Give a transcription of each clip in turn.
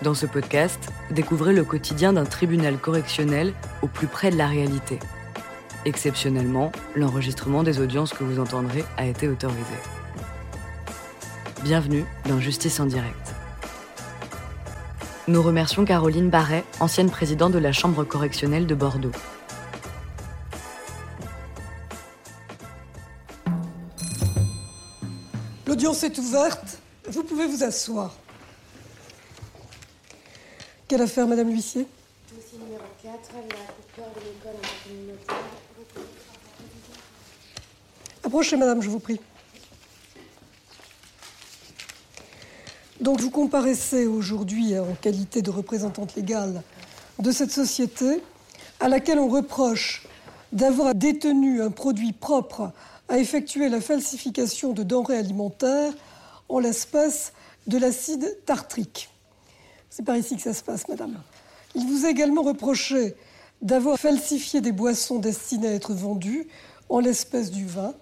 Dans ce podcast, découvrez le quotidien d'un tribunal correctionnel au plus près de la réalité. Exceptionnellement, l'enregistrement des audiences que vous entendrez a été autorisé. Bienvenue dans Justice en direct. Nous remercions Caroline Barret, ancienne présidente de la Chambre correctionnelle de Bordeaux. L'audience est ouverte. Vous pouvez vous asseoir. Quelle affaire, Madame l'huissier? Dossier numéro 4, la de l'école intercommunautaire. Approchez, Madame, je vous prie. Donc, vous comparaissez aujourd'hui en qualité de représentante légale de cette société à laquelle on reproche d'avoir détenu un produit propre à effectuer la falsification de denrées alimentaires en l'espèce de l'acide tartrique. C'est par ici que ça se passe, madame. Il vous est également reproché d'avoir falsifié des boissons destinées à être vendues, en l'espèce du vin.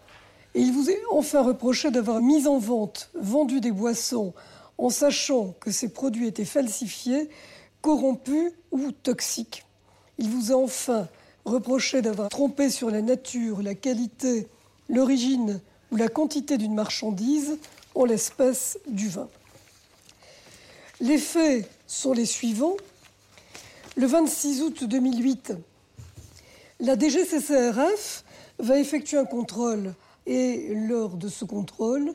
Et il vous est enfin reproché d'avoir mis en vente, vendu des boissons en sachant que ces produits étaient falsifiés, corrompus ou toxiques. Il vous a enfin reproché d'avoir trompé sur la nature, la qualité, l'origine ou la quantité d'une marchandise, en l'espèce du vin. Les faits sont les suivants. Le 26 août 2008, la DGCCRF va effectuer un contrôle et lors de ce contrôle,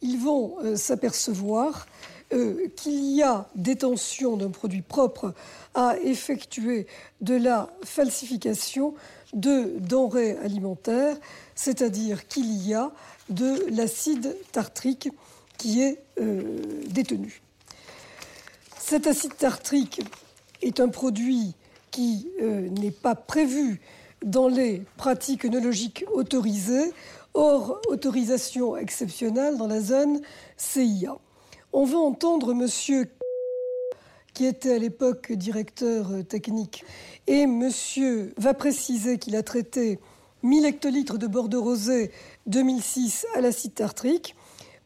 ils vont euh, s'apercevoir euh, qu'il y a détention d'un produit propre à effectuer de la falsification de denrées alimentaires, c'est-à-dire qu'il y a de l'acide tartrique qui est euh, détenu. Cet acide tartrique est un produit qui euh, n'est pas prévu dans les pratiques œnologiques autorisées, hors autorisation exceptionnelle dans la zone CIA. On va entendre monsieur qui était à l'époque directeur euh, technique, et monsieur va préciser qu'il a traité 1000 hectolitres de Bordeaux rosé 2006 à l'acide tartrique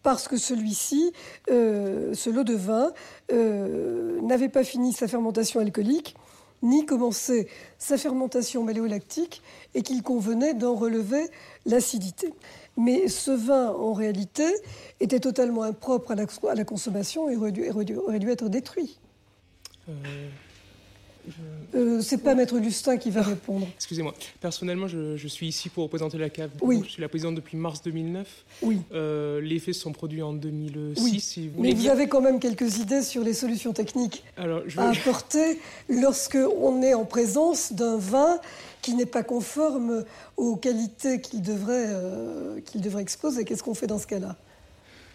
parce que celui-ci, euh, ce lot de vin, euh, n'avait pas fini sa fermentation alcoolique, ni commencé sa fermentation maléolactique, et qu'il convenait d'en relever l'acidité. Mais ce vin, en réalité, était totalement impropre à la, consommation et aurait dû, être détruit. Euh, euh, c'est pas Maître Lustin qui va répondre. Excusez-moi. Personnellement, je, suis ici pour représenter la CAF. Oui. Je suis la présidente depuis mars 2009. Oui. Euh, les faits sont produits en 2006. Oui. Si vous Mais vous avez quand même quelques idées sur les solutions techniques Alors, je à apporter lorsque on est en présence d'un vin qui n'est pas conforme aux qualités qu'il devrait, euh, qu'il devrait exposer. Qu'est-ce qu'on fait dans ce cas-là?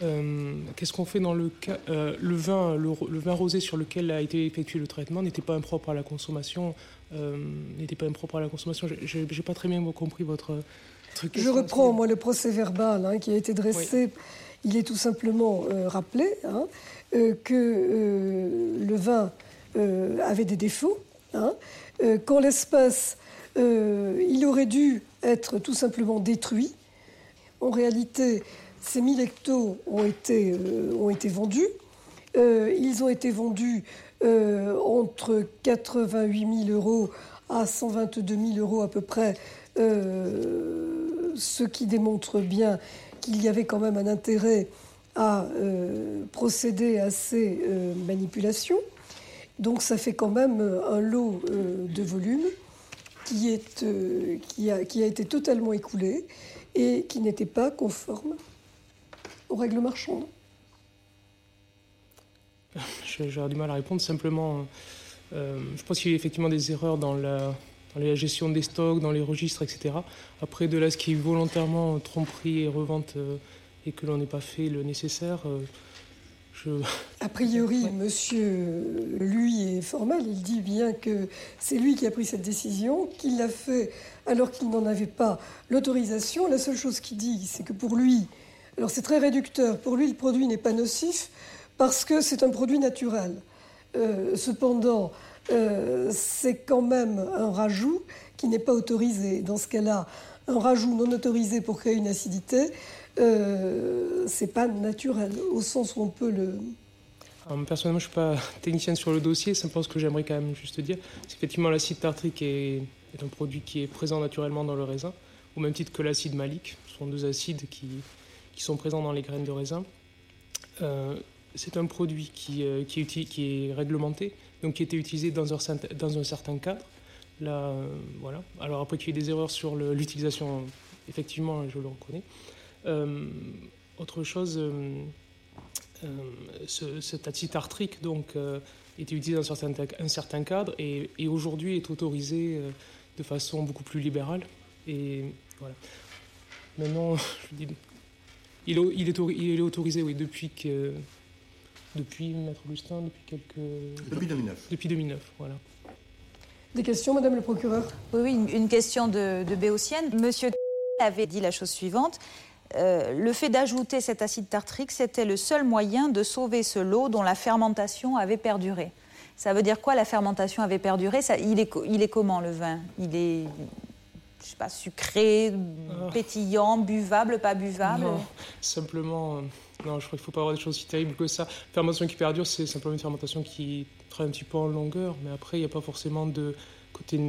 Euh, qu'est-ce qu'on fait dans le cas euh, le vin le, vin rosé sur lequel a été effectué le traitement n'était pas impropre à la consommation euh, n'était pas impropre à la consommation. J'ai pas très bien compris votre truc. Je reprends moi le procès verbal hein, qui a été dressé. Il est tout simplement rappelé hein, que le vin avait des défauts hein, qu'en l'espace il aurait dû être tout simplement détruit. En réalité ces 1000 hectos ont été, euh, ont été vendus. Euh, ils ont été vendus euh, entre 88 000 euros à 122 000 euros à peu près, ce qui démontre bien qu'il y avait quand même un intérêt à procéder à ces manipulations. Donc ça fait quand même un lot de volume qui, est, qui, a, qui a été totalement écoulé et qui n'était pas conforme aux règles marchandes J'aurais du mal à répondre. Simplement, euh, je pense qu'il y a effectivement des erreurs dans la, gestion des stocks, dans les registres, etc. Après, de là, ce qui est volontairement tromperie et revente euh, et que l'on n'ait pas fait le nécessaire, euh, je... A priori, monsieur, lui, est formel. Il dit bien que c'est lui qui a pris cette décision, qu'il l'a fait alors qu'il n'en avait pas l'autorisation. La seule chose qu'il dit, c'est que pour lui, alors c'est très réducteur. Pour lui, le produit n'est pas nocif parce que c'est un produit naturel. Euh, cependant, euh, c'est quand même un rajout qui n'est pas autorisé. Dans ce cas-là, un rajout non autorisé pour créer une acidité, euh, c'est pas naturel, au sens où on peut le, personnellement, je ne suis pas technicien sur le dossier. Simplement, ce que j'aimerais quand même juste dire, c'est effectivement l'acide tartrique est, un produit qui est présent naturellement dans le raisin, au même titre que l'acide malique. Ce sont deux acides qui, qui sont présents dans les graines de raisin. Euh, c'est un produit qui, euh, qui, est, réglementé, donc qui était utilisé dans un, certain cadre. Là, euh, voilà. Alors après qu'il y ait des erreurs sur l'utilisation, effectivement, je le reconnais. autre chose, ce, cet acide tartrique donc, était utilisé dans un certain, cadre et, et aujourd'hui est autorisé de façon beaucoup plus libérale. Et voilà. Maintenant, je dis, il, il, est, il est autorisé, oui, depuis que depuis Maître Augustin, depuis quelques... Depuis 2009. Depuis 2009, voilà. Des questions, Madame le procureur? Oui, oui, une, question de, de Béotienne. Monsieur avait dit la chose suivante. Euh, le fait d'ajouter cet acide tartrique, c'était le seul moyen de sauver ce lot dont la fermentation avait perduré. Ça veut dire quoi, la fermentation avait perduré? Ça, il, est, il est comment, le vin? Il est je sais pas, sucré, ah. pétillant, buvable, pas buvable Non, simplement, euh, non, je crois qu'il ne faut pas avoir des choses si terribles que ça. Fermentation qui perdure, c'est simplement une fermentation qui travaille un petit peu en longueur, mais après, il n'y a pas forcément de côté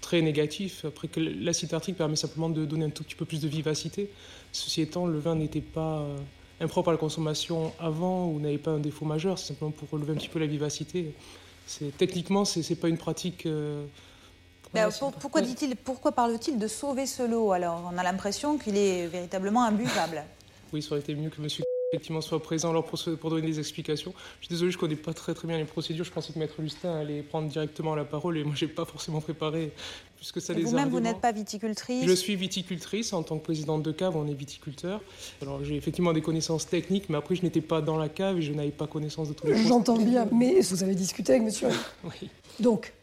très négatif. Après, que l'acide tartrique permet simplement de donner un tout petit peu plus de vivacité. Ceci étant, le vin n'était pas euh, impropre à la consommation avant ou n'avait pas un défaut majeur, c'est simplement pour relever un petit peu la vivacité. Techniquement, ce n'est pas une pratique. Euh, pourquoi, dit-il, pourquoi parle-t-il de sauver ce lot? Alors On a l'impression qu'il est véritablement imbuvable. Oui, ça aurait été mieux que monsieur effectivement soit présent alors pour, pour, donner des explications. Je suis désolé, je ne connais pas très très bien les procédures. Je pensais que Maître Lustin allait prendre directement la parole et moi je n'ai pas forcément préparé puisque ça les Vous-même, vous n'êtes pas viticultrice? Je suis viticultrice. En tant que présidente de cave, on est viticulteur. Alors j'ai effectivement des connaissances techniques, mais après je n'étais pas dans la cave et je n'avais pas connaissance de tout les J'entends bien, mais vous avez discuté avec monsieur Oui. Donc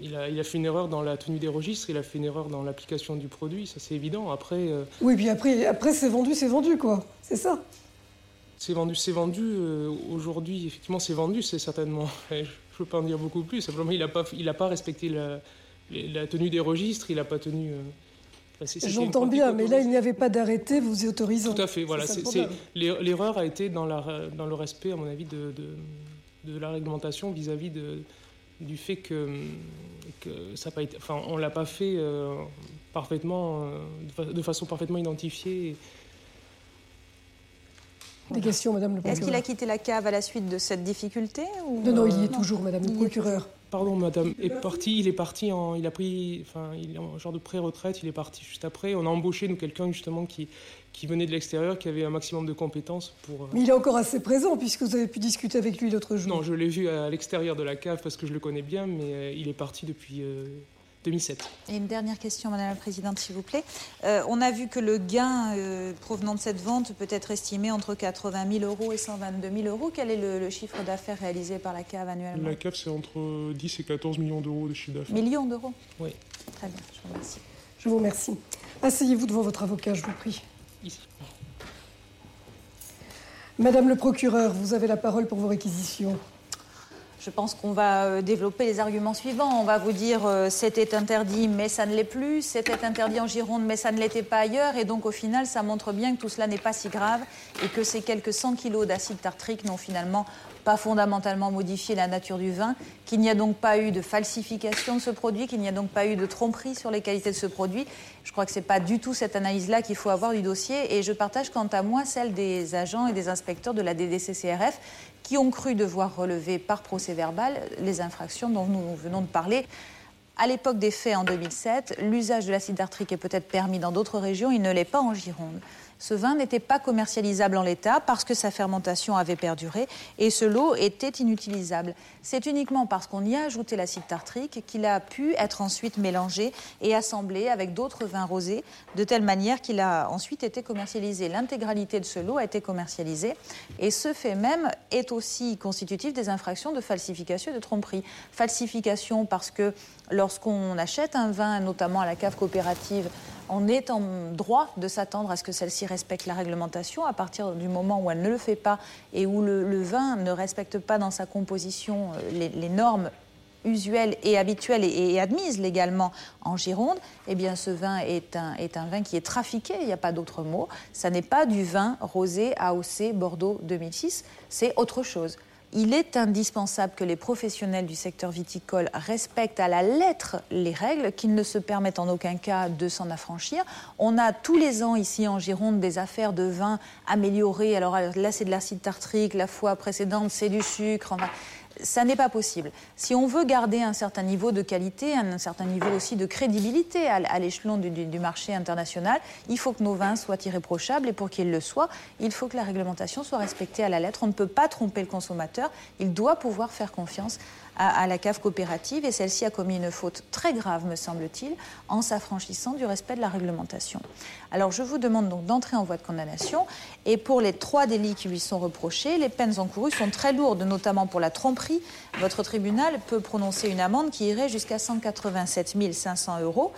il a, il a, fait une erreur dans la tenue des registres, il a fait une erreur dans l'application du produit, ça c'est évident. Après. Euh, oui, puis après, après c'est vendu, c'est vendu, quoi. C'est ça. C'est vendu, c'est vendu. Euh, aujourd'hui, effectivement, c'est vendu, c'est certainement. Je ne peux pas en dire beaucoup plus. Simplement, il n'a pas, il a pas respecté la, la, tenue des registres, il n'a pas tenu. Euh, J'entends bien, mais là, il n'y avait pas d'arrêté vous autorisant. Tout à fait, voilà. L'erreur a été dans, la, dans le respect, à mon avis, de, de, de la réglementation vis-à-vis de du fait que, que ça pas été, enfin, on l'a pas fait euh, parfaitement, euh, de façon parfaitement identifiée. Des questions, Madame le Est-ce qu'il a quitté la cave à la suite de cette difficulté ou... Non, non, il y est toujours, Madame le procureur. Pardon, Madame, est parti. Il est parti en, il a pris, enfin, il est en genre de pré-retraite. Il est parti juste après. On a embauché nous quelqu'un justement qui qui venait de l'extérieur, qui avait un maximum de compétences pour... Euh, Mais il est encore assez présent, puisque vous avez pu discuter avec lui l'autre jour. Non, je l'ai vu à l'extérieur de la cave parce que je le connais bien, mais euh, il est parti depuis 2007. Euh, et une dernière question, Madame la Présidente, s'il vous plaît. on a vu que le gain provenant de cette vente peut être estimé entre 80 000 euros et 122 000 euros. Quel est le, chiffre d'affaires réalisé par la cave annuellement? La cave, c'est entre 10 et 14 millions d'euros de chiffre d'affaires. Millions d'euros? Oui. Très bien, je vous remercie. Je vous remercie. Asseyez-vous devant votre avocat, je vous prie. Madame le procureur, vous avez la parole pour vos réquisitions. Je pense qu'on va euh, développer les arguments suivants. On va vous dire euh, c'était interdit, mais ça ne l'est plus. C'était interdit en Gironde, mais ça ne l'était pas ailleurs. Et donc, au final, ça montre bien que tout cela n'est pas si grave et que ces quelques 100 kilos d'acide tartrique n'ont finalement pas fondamentalement modifié la nature du vin, qu'il n'y a donc pas eu de falsification de ce produit, qu'il n'y a donc pas eu de tromperie sur les qualités de ce produit. Je crois que ce n'est pas du tout cette analyse-là qu'il faut avoir du dossier et je partage quant à moi celle des agents et des inspecteurs de la DDCCRF qui ont cru devoir relever par procès verbal les infractions dont nous venons de parler. À l'époque des faits en 2007, l'usage de l'acide dartrique est peut-être permis dans d'autres régions, il ne l'est pas en Gironde. Ce vin n'était pas commercialisable en l'état parce que sa fermentation avait perduré et ce lot était inutilisable. C'est uniquement parce qu'on y a ajouté l'acide tartrique qu'il a pu être ensuite mélangé et assemblé avec d'autres vins rosés de telle manière qu'il a ensuite été commercialisé. L'intégralité de ce lot a été commercialisée et ce fait même est aussi constitutif des infractions de falsification et de tromperie. Falsification parce que lorsqu'on achète un vin, notamment à la cave coopérative, on est en droit de s'attendre à ce que celle-ci respecte la réglementation à partir du moment où elle ne le fait pas et où le, vin ne respecte pas dans sa composition euh, les, normes usuelle et habituelle et, admise légalement en Gironde, eh bien ce vin est un, est un vin qui est trafiqué, il n'y a pas d'autre mot. Ça n'est pas du vin rosé AOC Bordeaux 2006, c'est autre chose il est indispensable que les professionnels du secteur viticole respectent à la lettre les règles, qu'ils ne se permettent en aucun cas de s'en affranchir. On a tous les ans ici en Gironde des affaires de vin améliorées. Alors là, c'est de l'acide tartrique, la fois précédente, c'est du sucre ça n'est pas possible. Si on veut garder un certain niveau de qualité, un certain niveau aussi de crédibilité à, l'échelon du, marché international, il faut que nos vins soient irréprochables et pour qu'ils le soient, il faut que la réglementation soit respectée à la lettre. On ne peut pas tromper le consommateur, il doit pouvoir faire confiance à, la cave coopérative et celle-ci a commis une faute très grave, me semble-t-il, en s'affranchissant du respect de la réglementation. Alors je vous demande donc d'entrer en voie de condamnation et pour les trois délits qui lui sont reprochés, les peines encourues sont très lourdes, notamment pour la tromperie. Votre tribunal peut prononcer une amende qui irait jusqu'à 187 500 euros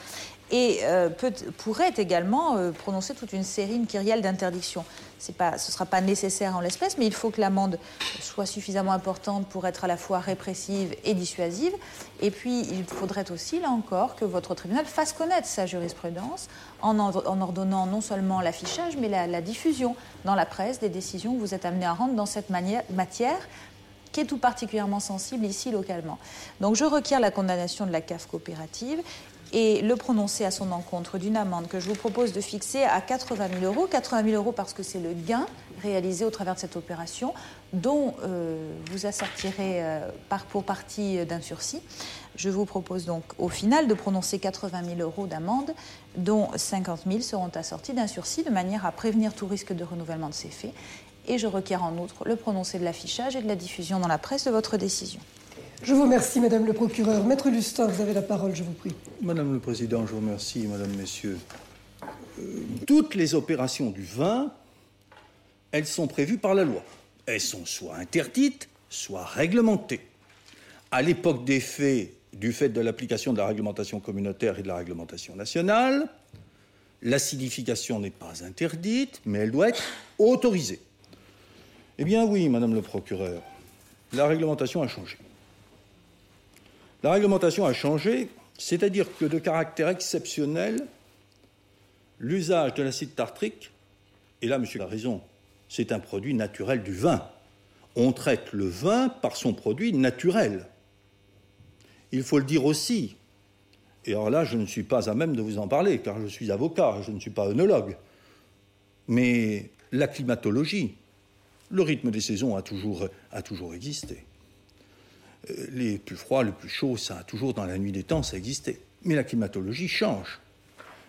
et euh, pourrait également euh, prononcer toute une série, une kyrielle d'interdictions. Ce ne sera pas nécessaire en l'espèce, mais il faut que l'amende soit suffisamment importante pour être à la fois répressive et dissuasive. Et puis, il faudrait aussi, là encore, que votre tribunal fasse connaître sa jurisprudence en, ordonnant non seulement l'affichage, mais la, diffusion dans la presse des décisions que vous êtes amené à rendre dans cette matière qui est tout particulièrement sensible ici localement. Donc je requiers la condamnation de la CAF coopérative et le prononcer à son encontre d'une amende que je vous propose de fixer à 80 000 euros. 80 000 euros parce que c'est le gain réalisé au travers de cette opération dont euh, vous assortirez euh, par, pour partie d'un sursis. Je vous propose donc au final de prononcer 80 000 euros d'amende dont 50 000 seront assortis d'un sursis de manière à prévenir tout risque de renouvellement de ces faits. Et je requiers en outre le prononcé de l'affichage et de la diffusion dans la presse de votre décision. Je vous remercie, Madame le procureur. Maître Lustin, vous avez la parole, je vous prie. Madame le Président, je vous remercie, Madame, Messieurs. Euh, toutes les opérations du vin, elles sont prévues par la loi. Elles sont soit interdites, soit réglementées. À l'époque des faits, du fait de l'application de la réglementation communautaire et de la réglementation nationale, l'acidification n'est pas interdite, mais elle doit être autorisée. Eh bien oui, Madame le procureur, la réglementation a changé. La réglementation a changé, c'est-à-dire que de caractère exceptionnel, l'usage de l'acide tartrique, et là, monsieur a raison, c'est un produit naturel du vin. On traite le vin par son produit naturel. Il faut le dire aussi, et alors là, je ne suis pas à même de vous en parler, car je suis avocat, je ne suis pas œnologue, mais la climatologie, le rythme des saisons a toujours, a toujours existé. Euh, les plus froids, le plus chaud, ça a toujours dans la nuit des temps, ça existait. Mais la climatologie change.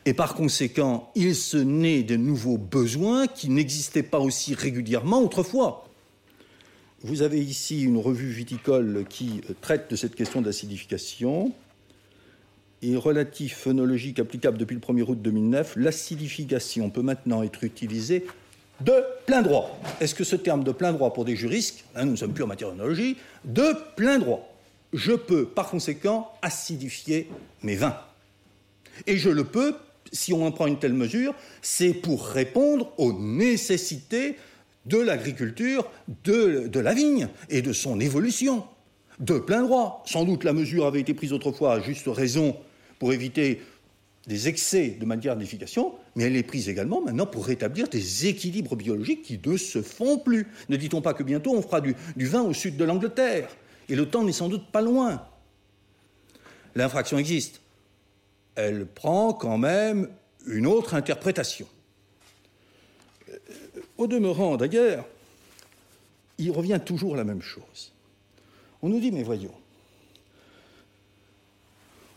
Et par conséquent, il se naît de nouveaux besoins qui n'existaient pas aussi régulièrement autrefois. Vous avez ici une revue viticole qui euh, traite de cette question d'acidification. Et relatif phonologique applicable depuis le 1er août 2009, l'acidification peut maintenant être utilisée de plein droit. Est-ce que ce terme de plein droit pour des juristes, hein, nous ne sommes plus en matière d'onologie, de plein droit? Je peux par conséquent acidifier mes vins. Et je le peux, si on en prend une telle mesure, c'est pour répondre aux nécessités de l'agriculture, de la vigne et de son évolution. De plein droit. Sans doute la mesure avait été prise autrefois à juste raison pour éviter des excès de maniérification, mais elle est prise également maintenant pour rétablir des équilibres biologiques qui ne se font plus. Ne dit-on pas que bientôt on fera du, vin au sud de l'Angleterre Et le temps n'est sans doute pas loin. L'infraction existe. Elle prend quand même une autre interprétation. Euh, au demeurant, d'ailleurs, il revient toujours la même chose. On nous dit, mais voyons,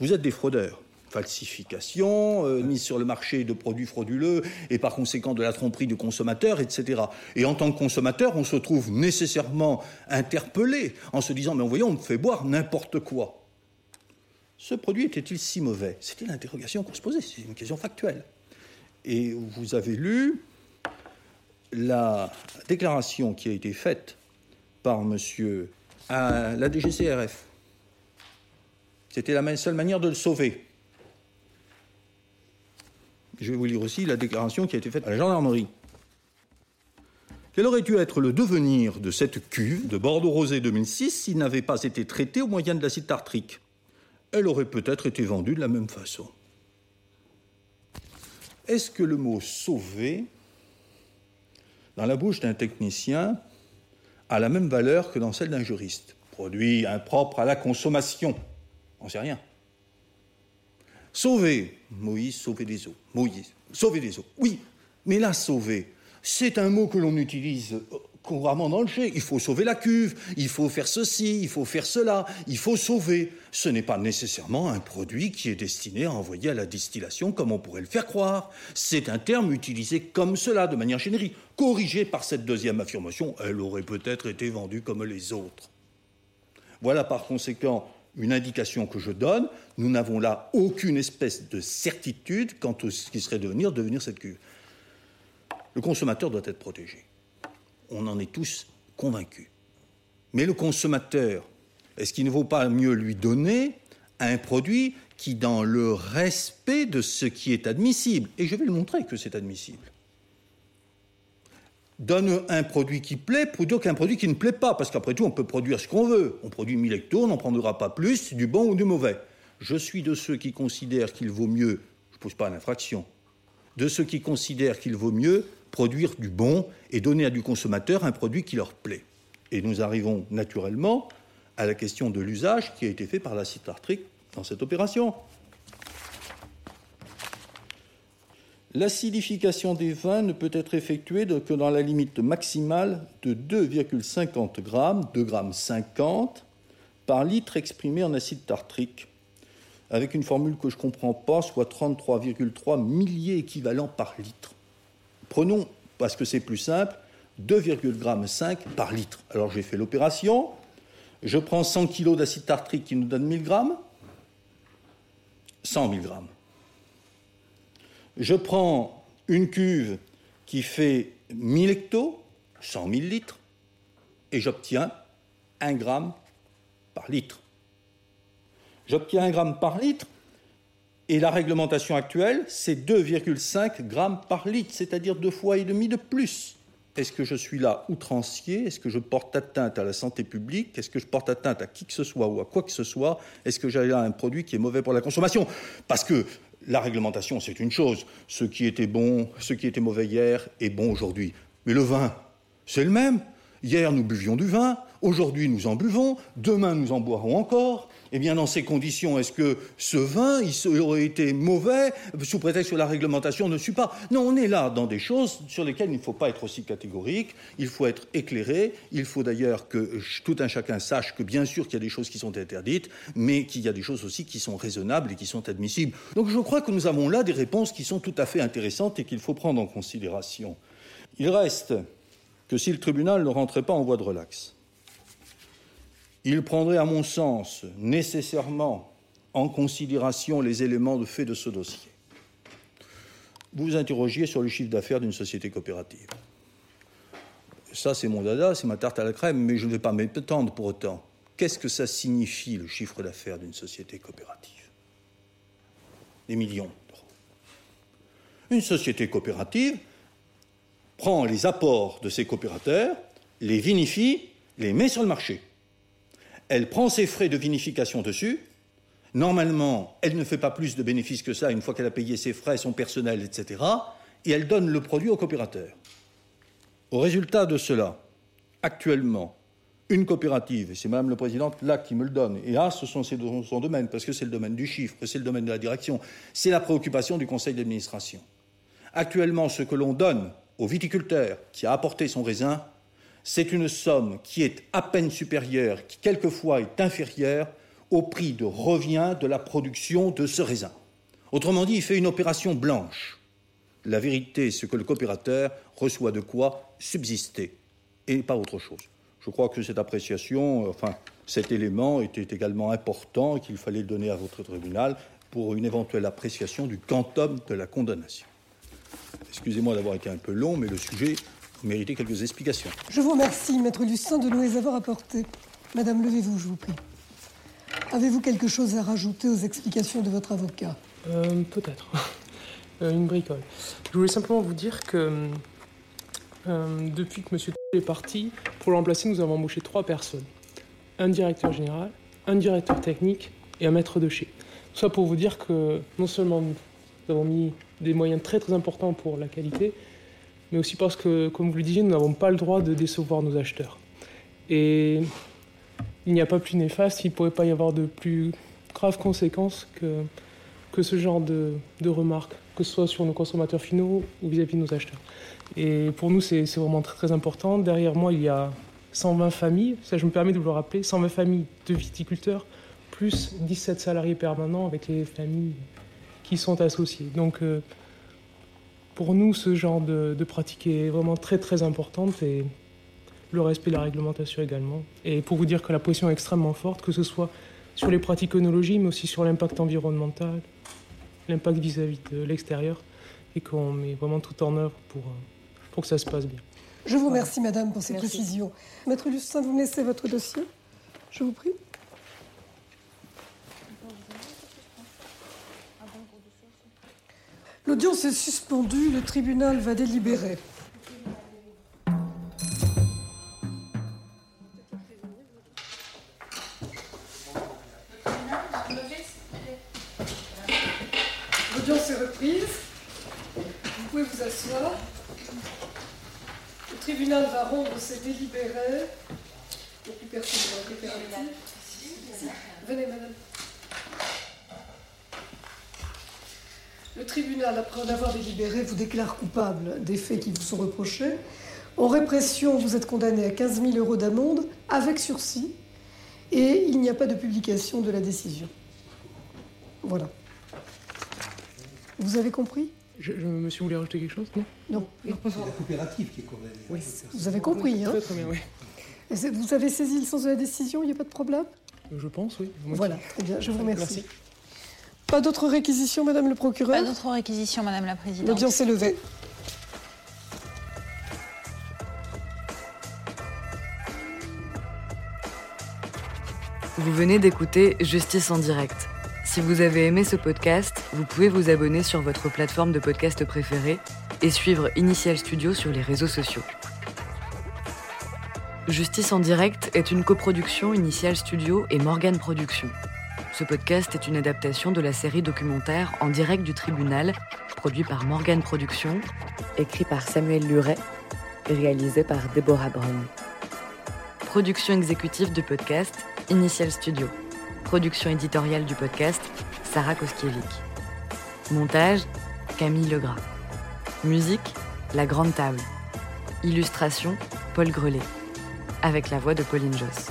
vous êtes des fraudeurs falsification, euh, mise sur le marché de produits frauduleux et par conséquent de la tromperie du consommateur, etc. Et en tant que consommateur, on se trouve nécessairement interpellé en se disant, mais voyons, on me fait boire n'importe quoi. Ce produit était-il si mauvais? C'était l'interrogation qu'on se posait, c'est une question factuelle. Et vous avez lu la déclaration qui a été faite par monsieur à la DGCRF. C'était la seule manière de le sauver. Je vais vous lire aussi la déclaration qui a été faite à la gendarmerie. Quel aurait dû être le devenir de cette cuve de Bordeaux Rosé 2006 s'il n'avait pas été traité au moyen de l'acide tartrique? Elle aurait peut-être été vendue de la même façon. Est-ce que le mot sauver, dans la bouche d'un technicien, a la même valeur que dans celle d'un juriste? Produit impropre à la consommation On ne sait rien. Sauver, Moïse, sauver des eaux. Moïse, sauver des eaux. Oui, mais là, sauver, c'est un mot que l'on utilise euh, couramment dans le jet. Il faut sauver la cuve, il faut faire ceci, il faut faire cela, il faut sauver. Ce n'est pas nécessairement un produit qui est destiné à envoyer à la distillation comme on pourrait le faire croire. C'est un terme utilisé comme cela, de manière générique. Corrigé par cette deuxième affirmation, elle aurait peut-être été vendue comme les autres. Voilà par conséquent une indication que je donne. Nous n'avons là aucune espèce de certitude quant à ce qui serait devenir, devenir cette cuve. Le consommateur doit être protégé. On en est tous convaincus. Mais le consommateur, est-ce qu'il ne vaut pas mieux lui donner un produit qui, dans le respect de ce qui est admissible, et je vais le montrer que c'est admissible, donne un produit qui plaît plutôt qu'un produit qui ne plaît pas, parce qu'après tout, on peut produire ce qu'on veut. On produit 1000 hectares, on n'en prendra pas plus, du bon ou du mauvais. Je suis de ceux qui considèrent qu'il vaut mieux, je ne pose pas l'infraction, de ceux qui considèrent qu'il vaut mieux produire du bon et donner à du consommateur un produit qui leur plaît. Et nous arrivons naturellement à la question de l'usage qui a été fait par l'acide tartrique dans cette opération. L'acidification des vins ne peut être effectuée que dans la limite maximale de 2,50 g, 2 g 50 par litre exprimé en acide tartrique, avec une formule que je ne comprends pas, soit 33,3 milliers équivalents par litre. Prenons, parce que c'est plus simple, 2,5 g par litre. Alors j'ai fait l'opération, je prends 100 kg d'acide tartrique qui nous donne 1000 g, 100 000 g. Je prends une cuve qui fait 1000 hectos, 100 000 litres, et j'obtiens 1 g par litre. J'obtiens 1 g par litre, et la réglementation actuelle, c'est 2,5 grammes par litre, c'est-à-dire deux fois et demi de plus. Est-ce que je suis là outrancier? Est-ce que je porte atteinte à la santé publique? Est-ce que je porte atteinte à qui que ce soit ou à quoi que ce soit? Est-ce que j'ai là un produit qui est mauvais pour la consommation? Parce que la réglementation, c'est une chose. Ce qui était bon, ce qui était mauvais hier est bon aujourd'hui. Mais le vin, c'est le même. Hier, nous buvions du vin. Aujourd'hui, nous en buvons. Demain, nous en boirons encore. Eh bien, dans ces conditions, est-ce que ce vin, il aurait été mauvais sous prétexte que la réglementation ne suit pas? Non, on est là dans des choses sur lesquelles il ne faut pas être aussi catégorique, il faut être éclairé, il faut d'ailleurs que tout un chacun sache que bien sûr qu'il y a des choses qui sont interdites, mais qu'il y a des choses aussi qui sont raisonnables et qui sont admissibles. Donc je crois que nous avons là des réponses qui sont tout à fait intéressantes et qu'il faut prendre en considération. Il reste que si le tribunal ne rentrait pas en voie de relax, il prendrait, à mon sens, nécessairement en considération les éléments de fait de ce dossier. Vous vous interrogiez sur le chiffre d'affaires d'une société coopérative. Ça, c'est mon dada, c'est ma tarte à la crème, mais je ne vais pas m'étendre pour autant. Qu'est-ce que ça signifie, le chiffre d'affaires d'une société coopérative? Des millions d'euros. Une société coopérative prend les apports de ses coopérateurs, les vinifie, les met sur le marché elle prend ses frais de vinification dessus. Normalement, elle ne fait pas plus de bénéfices que ça une fois qu'elle a payé ses frais, son personnel, etc. Et elle donne le produit au coopérateur. Au résultat de cela, actuellement, une coopérative, et c'est Madame le Président là qui me le donne, et ah, ce sont son domaine, parce que c'est le domaine du chiffre, c'est le domaine de la direction, c'est la préoccupation du conseil d'administration. Actuellement, ce que l'on donne au viticulteur qui a apporté son raisin, c'est une somme qui est à peine supérieure, qui quelquefois est inférieure au prix de revient de la production de ce raisin. Autrement dit, il fait une opération blanche. La vérité, c'est que le coopérateur reçoit de quoi subsister et pas autre chose. Je crois que cette appréciation, enfin, cet élément était également important qu'il fallait donner à votre tribunal pour une éventuelle appréciation du quantum de la condamnation. Excusez-moi d'avoir été un peu long, mais le sujet mériter quelques explications. Je vous remercie, Maître Lucien, de nous les avoir apportées. Madame, levez-vous, je vous prie. Avez-vous quelque chose à rajouter aux explications de votre avocat? Euh, Peut-être. Euh, une bricole. Je voulais simplement vous dire que Euh, depuis que M. est parti, pour le remplacer, nous avons embauché trois personnes. Un directeur général, un directeur technique et un maître de chez. Tout ça pour vous dire que non seulement nous avons mis des moyens très très importants pour la qualité, mais aussi parce que, comme vous le disiez, nous n'avons pas le droit de décevoir nos acheteurs. Et il n'y a pas plus néfaste, il ne pourrait pas y avoir de plus graves conséquences que, que ce genre de, de remarques, que ce soit sur nos consommateurs finaux ou vis-à-vis de nos acheteurs. Et pour nous, c'est vraiment très, très important. Derrière moi, il y a 120 familles, ça je me permets de vous le rappeler, 120 familles de viticulteurs, plus 17 salariés permanents avec les familles qui sont associées. Donc euh, pour nous, ce genre de, de, pratique est vraiment très très importante et le respect de la réglementation également. Et pour vous dire que la position est extrêmement forte, que ce soit sur les pratiques œnologie, mais aussi sur l'impact environnemental, l'impact vis-à-vis de l'extérieur, et qu'on met vraiment tout en œuvre pour, pour que ça se passe bien. Je vous remercie, madame, pour ces Merci. précisions. Maître Justin, vous me laissez votre dossier Je vous prie. L'audience est suspendue, le tribunal va délibérer. L'audience est reprise. Vous pouvez vous asseoir. Le tribunal va rendre ses délibérés. Il n'y a plus personne qui va Venez, madame. Le tribunal, après en vous déclare coupable des faits qui vous sont reprochés. En répression, vous êtes condamné à 15 000 euros d'amende avec sursis et il n'y a pas de publication de la décision. Voilà. Vous avez compris? Je, je, Monsieur voulait rajouter quelque chose? Non? Non. C'est la coopérative qui est condamnée. Oui, vous avez compris, hein Très, très bien, oui. Vous avez saisi le sens de la décision, il n'y a pas de problème? Je pense, oui. Moi voilà, très bien, je vous remercie. Merci. Pas d'autres réquisitions, Madame le procureur Pas d'autres réquisitions, Madame la Présidente. L'audience est levée. Vous venez d'écouter Justice en direct. Si vous avez aimé ce podcast, vous pouvez vous abonner sur votre plateforme de podcast préférée et suivre Initial Studio sur les réseaux sociaux. Justice en direct est une coproduction Initial Studio et Morgan Productions. Ce podcast est une adaptation de la série documentaire En direct du tribunal, produit par Morgan Productions, écrit par Samuel Luret et réalisé par Deborah Brown. Production exécutive du podcast, Initial Studio. Production éditoriale du podcast, Sarah Koskiewicz. Montage, Camille Legras. Musique, La Grande Table. Illustration, Paul Grelet. Avec la voix de Pauline Josse.